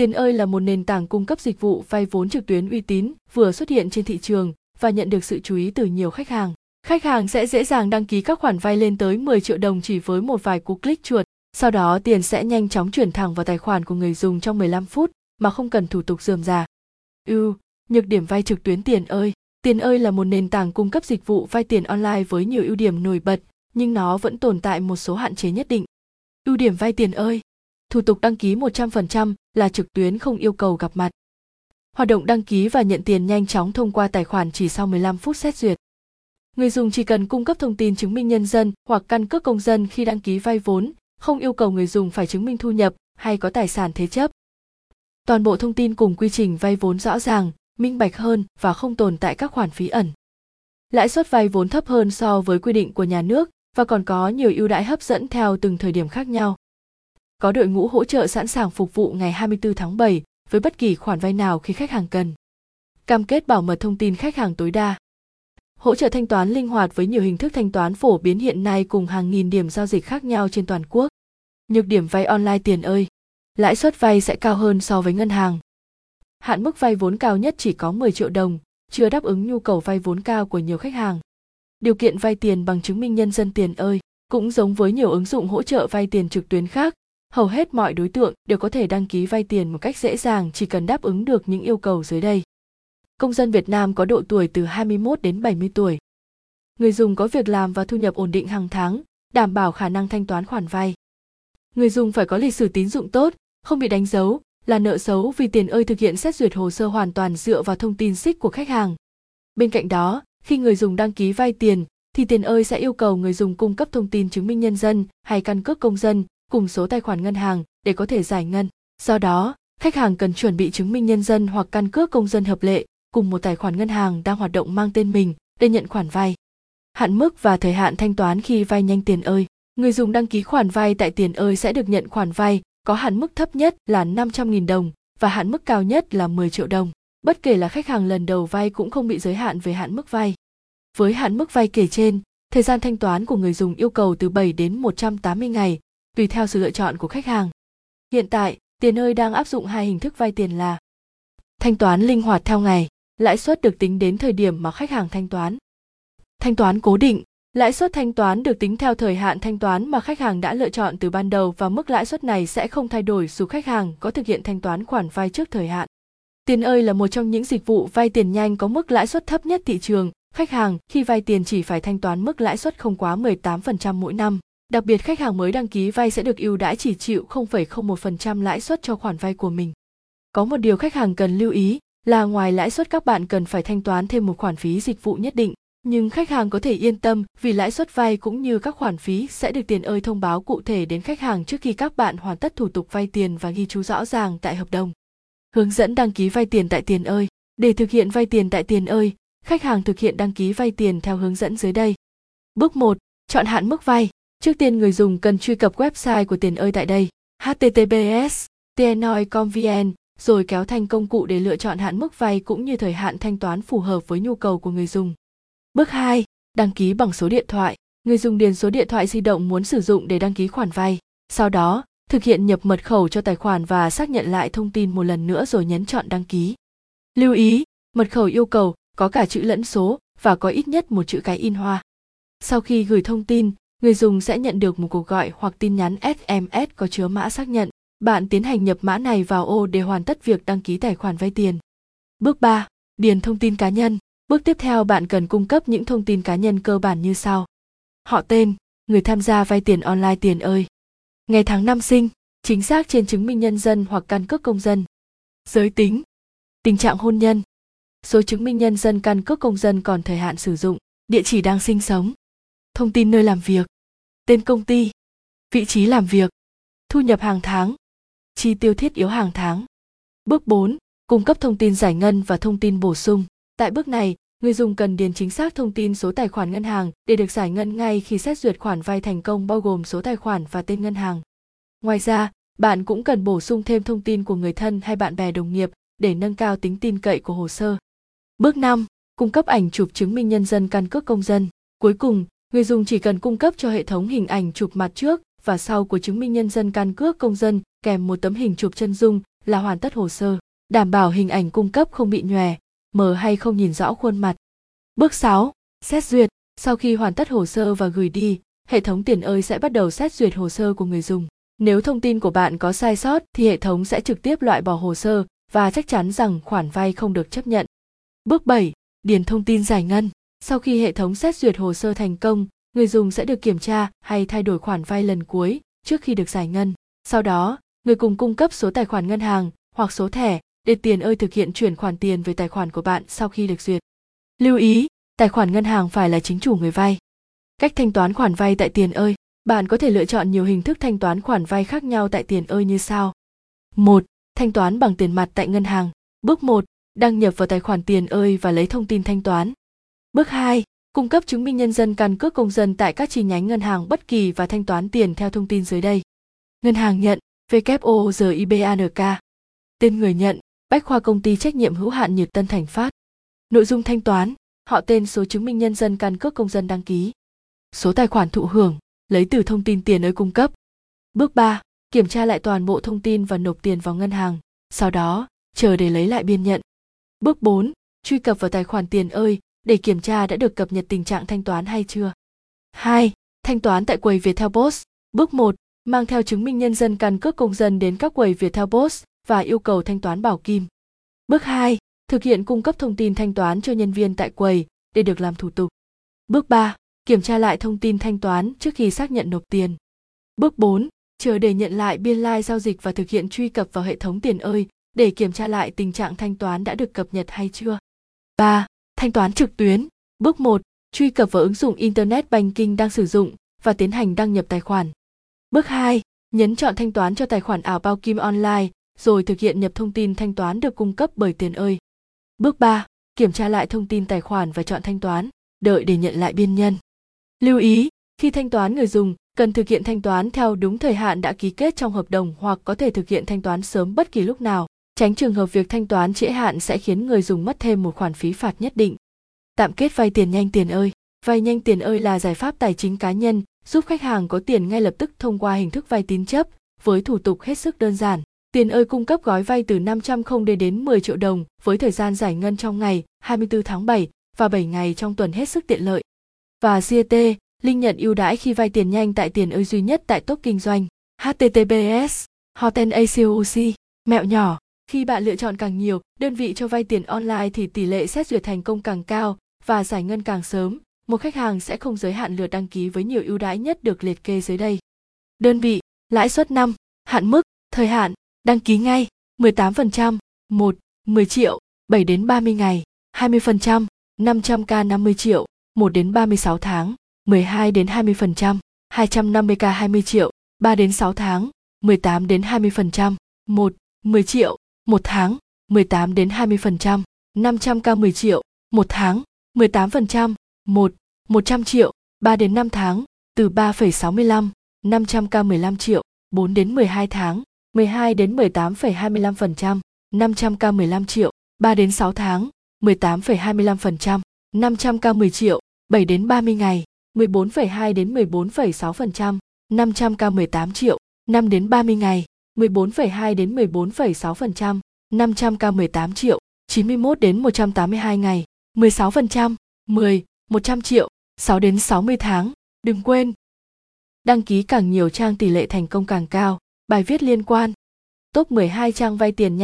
Tiền ơi là một nền tảng cung cấp dịch vụ vay vốn trực tuyến uy tín, vừa xuất hiện trên thị trường và nhận được sự chú ý từ nhiều khách hàng. Khách hàng sẽ dễ dàng đăng ký các khoản vay lên tới 10 triệu đồng chỉ với một vài cú click chuột. Sau đó tiền sẽ nhanh chóng chuyển thẳng vào tài khoản của người dùng trong 15 phút mà không cần thủ tục dườm rà. Ưu, nhược điểm vay trực tuyến Tiền ơi. Tiền ơi là một nền tảng cung cấp dịch vụ vay tiền online với nhiều ưu điểm nổi bật, nhưng nó vẫn tồn tại một số hạn chế nhất định. Ưu điểm vay tiền ơi. Thủ tục đăng ký 100% là trực tuyến không yêu cầu gặp mặt. Hoạt động đăng ký và nhận tiền nhanh chóng thông qua tài khoản chỉ sau 15 phút xét duyệt. Người dùng chỉ cần cung cấp thông tin chứng minh nhân dân hoặc căn cước công dân khi đăng ký vay vốn, không yêu cầu người dùng phải chứng minh thu nhập hay có tài sản thế chấp. Toàn bộ thông tin cùng quy trình vay vốn rõ ràng, minh bạch hơn và không tồn tại các khoản phí ẩn. Lãi suất vay vốn thấp hơn so với quy định của nhà nước và còn có nhiều ưu đãi hấp dẫn theo từng thời điểm khác nhau. Có đội ngũ hỗ trợ sẵn sàng phục vụ ngày 24 tháng 7 với bất kỳ khoản vay nào khi khách hàng cần. Cam kết bảo mật thông tin khách hàng tối đa. Hỗ trợ thanh toán linh hoạt với nhiều hình thức thanh toán phổ biến hiện nay cùng hàng nghìn điểm giao dịch khác nhau trên toàn quốc. Nhược điểm vay online tiền ơi, lãi suất vay sẽ cao hơn so với ngân hàng. Hạn mức vay vốn cao nhất chỉ có 10 triệu đồng, chưa đáp ứng nhu cầu vay vốn cao của nhiều khách hàng. Điều kiện vay tiền bằng chứng minh nhân dân tiền ơi, cũng giống với nhiều ứng dụng hỗ trợ vay tiền trực tuyến khác, hầu hết mọi đối tượng đều có thể đăng ký vay tiền một cách dễ dàng chỉ cần đáp ứng được những yêu cầu dưới đây. Công dân Việt Nam có độ tuổi từ 21 đến 70 tuổi. Người dùng có việc làm và thu nhập ổn định hàng tháng, đảm bảo khả năng thanh toán khoản vay. Người dùng phải có lịch sử tín dụng tốt, không bị đánh dấu, là nợ xấu vì tiền ơi thực hiện xét duyệt hồ sơ hoàn toàn dựa vào thông tin xích của khách hàng. Bên cạnh đó, khi người dùng đăng ký vay tiền, thì tiền ơi sẽ yêu cầu người dùng cung cấp thông tin chứng minh nhân dân hay căn cước công dân cùng số tài khoản ngân hàng để có thể giải ngân. Do đó, khách hàng cần chuẩn bị chứng minh nhân dân hoặc căn cước công dân hợp lệ cùng một tài khoản ngân hàng đang hoạt động mang tên mình để nhận khoản vay. Hạn mức và thời hạn thanh toán khi vay nhanh tiền ơi. Người dùng đăng ký khoản vay tại tiền ơi sẽ được nhận khoản vay có hạn mức thấp nhất là 500.000 đồng và hạn mức cao nhất là 10 triệu đồng. Bất kể là khách hàng lần đầu vay cũng không bị giới hạn về hạn mức vay. Với hạn mức vay kể trên, thời gian thanh toán của người dùng yêu cầu từ 7 đến 180 ngày, tùy theo sự lựa chọn của khách hàng. Hiện tại, Tiền ơi đang áp dụng hai hình thức vay tiền là thanh toán linh hoạt theo ngày, lãi suất được tính đến thời điểm mà khách hàng thanh toán. Thanh toán cố định, lãi suất thanh toán được tính theo thời hạn thanh toán mà khách hàng đã lựa chọn từ ban đầu và mức lãi suất này sẽ không thay đổi dù khách hàng có thực hiện thanh toán khoản vay trước thời hạn. Tiền ơi là một trong những dịch vụ vay tiền nhanh có mức lãi suất thấp nhất thị trường. Khách hàng khi vay tiền chỉ phải thanh toán mức lãi suất không quá 18% mỗi năm. Đặc biệt khách hàng mới đăng ký vay sẽ được ưu đãi chỉ chịu 0,01% lãi suất cho khoản vay của mình. Có một điều khách hàng cần lưu ý là ngoài lãi suất các bạn cần phải thanh toán thêm một khoản phí dịch vụ nhất định, nhưng khách hàng có thể yên tâm vì lãi suất vay cũng như các khoản phí sẽ được tiền ơi thông báo cụ thể đến khách hàng trước khi các bạn hoàn tất thủ tục vay tiền và ghi chú rõ ràng tại hợp đồng. Hướng dẫn đăng ký vay tiền tại tiền ơi. Để thực hiện vay tiền tại tiền ơi, khách hàng thực hiện đăng ký vay tiền theo hướng dẫn dưới đây. Bước 1. Chọn hạn mức vay. Trước tiên người dùng cần truy cập website của tiền ơi tại đây, https tienoi.com.vn, rồi kéo thành công cụ để lựa chọn hạn mức vay cũng như thời hạn thanh toán phù hợp với nhu cầu của người dùng. Bước 2. Đăng ký bằng số điện thoại. Người dùng điền số điện thoại di động muốn sử dụng để đăng ký khoản vay. Sau đó, thực hiện nhập mật khẩu cho tài khoản và xác nhận lại thông tin một lần nữa rồi nhấn chọn đăng ký. Lưu ý, mật khẩu yêu cầu có cả chữ lẫn số và có ít nhất một chữ cái in hoa. Sau khi gửi thông tin, người dùng sẽ nhận được một cuộc gọi hoặc tin nhắn SMS có chứa mã xác nhận. Bạn tiến hành nhập mã này vào ô để hoàn tất việc đăng ký tài khoản vay tiền. Bước 3. Điền thông tin cá nhân. Bước tiếp theo bạn cần cung cấp những thông tin cá nhân cơ bản như sau. Họ tên, người tham gia vay tiền online tiền ơi. Ngày tháng năm sinh, chính xác trên chứng minh nhân dân hoặc căn cước công dân. Giới tính, tình trạng hôn nhân, số chứng minh nhân dân căn cước công dân còn thời hạn sử dụng, địa chỉ đang sinh sống, thông tin nơi làm việc, tên công ty, vị trí làm việc, thu nhập hàng tháng, chi tiêu thiết yếu hàng tháng. Bước 4. Cung cấp thông tin giải ngân và thông tin bổ sung. Tại bước này, người dùng cần điền chính xác thông tin số tài khoản ngân hàng để được giải ngân ngay khi xét duyệt khoản vay thành công bao gồm số tài khoản và tên ngân hàng. Ngoài ra, bạn cũng cần bổ sung thêm thông tin của người thân hay bạn bè đồng nghiệp để nâng cao tính tin cậy của hồ sơ. Bước 5. Cung cấp ảnh chụp chứng minh nhân dân căn cước công dân. Cuối cùng, người dùng chỉ cần cung cấp cho hệ thống hình ảnh chụp mặt trước và sau của chứng minh nhân dân căn cước công dân kèm một tấm hình chụp chân dung là hoàn tất hồ sơ, đảm bảo hình ảnh cung cấp không bị nhòe, mờ hay không nhìn rõ khuôn mặt. Bước 6. Xét duyệt. Sau khi hoàn tất hồ sơ và gửi đi, hệ thống tiền ơi sẽ bắt đầu xét duyệt hồ sơ của người dùng. Nếu thông tin của bạn có sai sót thì hệ thống sẽ trực tiếp loại bỏ hồ sơ và chắc chắn rằng khoản vay không được chấp nhận. Bước 7. Điền thông tin giải ngân. Sau khi hệ thống xét duyệt hồ sơ thành công, người dùng sẽ được kiểm tra hay thay đổi khoản vay lần cuối trước khi được giải ngân. Sau đó, người cùng cung cấp số tài khoản ngân hàng hoặc số thẻ để tiền ơi thực hiện chuyển khoản tiền về tài khoản của bạn sau khi được duyệt. Lưu ý, tài khoản ngân hàng phải là chính chủ người vay. Cách thanh toán khoản vay tại tiền ơi, bạn có thể lựa chọn nhiều hình thức thanh toán khoản vay khác nhau tại tiền ơi như sau. 1. Thanh toán bằng tiền mặt tại ngân hàng. Bước 1. Đăng nhập vào tài khoản tiền ơi và lấy thông tin thanh toán. Bước 2. Cung cấp chứng minh nhân dân căn cước công dân tại các chi nhánh ngân hàng bất kỳ và thanh toán tiền theo thông tin dưới đây. Ngân hàng nhận VKOZIBANK. Tên người nhận, Bách khoa công ty trách nhiệm hữu hạn Nhật Tân Thành Phát. Nội dung thanh toán, họ tên số chứng minh nhân dân căn cước công dân đăng ký. Số tài khoản thụ hưởng, lấy từ thông tin tiền ơi cung cấp. Bước 3. Kiểm tra lại toàn bộ thông tin và nộp tiền vào ngân hàng, sau đó, chờ để lấy lại biên nhận. Bước 4. Truy cập vào tài khoản tiền ơi để kiểm tra đã được cập nhật tình trạng thanh toán hay chưa. 2. Thanh toán tại quầy Viettel Post. Bước 1. Mang theo chứng minh nhân dân căn cước công dân đến các quầy Viettel Post và yêu cầu thanh toán bảo kim. Bước 2. Thực hiện cung cấp thông tin thanh toán cho nhân viên tại quầy để được làm thủ tục. Bước 3. Kiểm tra lại thông tin thanh toán trước khi xác nhận nộp tiền. Bước 4. Chờ để nhận lại biên lai like giao dịch và thực hiện truy cập vào hệ thống tiền ơi để kiểm tra lại tình trạng thanh toán đã được cập nhật hay chưa. 3. Thanh toán trực tuyến. Bước 1. Truy cập vào ứng dụng Internet Banking đang sử dụng và tiến hành đăng nhập tài khoản. Bước 2. Nhấn chọn thanh toán cho tài khoản ảo bao kim online rồi thực hiện nhập thông tin thanh toán được cung cấp bởi tiền ơi. Bước 3. Kiểm tra lại thông tin tài khoản và chọn thanh toán, đợi để nhận lại biên nhân. Lưu ý, khi thanh toán người dùng, cần thực hiện thanh toán theo đúng thời hạn đã ký kết trong hợp đồng hoặc có thể thực hiện thanh toán sớm bất kỳ lúc nào, tránh trường hợp việc thanh toán trễ hạn sẽ khiến người dùng mất thêm một khoản phí phạt nhất định. Tạm kết vay tiền nhanh tiền ơi. Vay nhanh tiền ơi là giải pháp tài chính cá nhân giúp khách hàng có tiền ngay lập tức thông qua hình thức vay tín chấp với thủ tục hết sức đơn giản. Tiền ơi cung cấp gói vay từ 500 không đến 10 triệu đồng với thời gian giải ngân trong ngày 24 tháng 7 và 7 ngày trong tuần hết sức tiện lợi. Và CT, Linh nhận ưu đãi khi vay tiền nhanh tại tiền ơi duy nhất tại top kinh doanh. HTTPS, Hoten ACOC, mẹo nhỏ. Khi bạn lựa chọn càng nhiều đơn vị cho vay tiền online thì tỷ lệ xét duyệt thành công càng cao và giải ngân càng sớm. Một khách hàng sẽ không giới hạn lượt đăng ký với nhiều ưu đãi nhất được liệt kê dưới đây. Đơn vị, lãi suất năm, hạn mức, thời hạn, đăng ký ngay, 18%, 1, 10 triệu, 7 đến 30 ngày, 20%, 500k 50 triệu, 1 đến 36 tháng, 12 đến 20%, 250k 20 triệu, 3 đến 6 tháng, 18 đến 20%, 1, 10 triệu, 1 tháng, 18 đến 20%, 500k 10 triệu, 1 tháng, 18%, 1, 100 triệu, 3 đến 5 tháng, từ 3,65, 500k 15 triệu, 4 đến 12 tháng, 12 đến 18,25%, 500k 15 triệu, 3 đến 6 tháng, 18,25%, 500k 10 triệu, 7 đến 30 ngày, 14,2 đến 14,6%, 500k 18 triệu, 5 đến 30 ngày, 14,2 đến 14,6%, 500k 18 triệu, 91 đến 182 ngày, 16%, 10, 100 triệu, 6 đến 60 tháng. Đừng quên, đăng ký càng nhiều trang tỷ lệ thành công càng cao. Bài viết liên quan. Top 12 trang vay tiền nhanh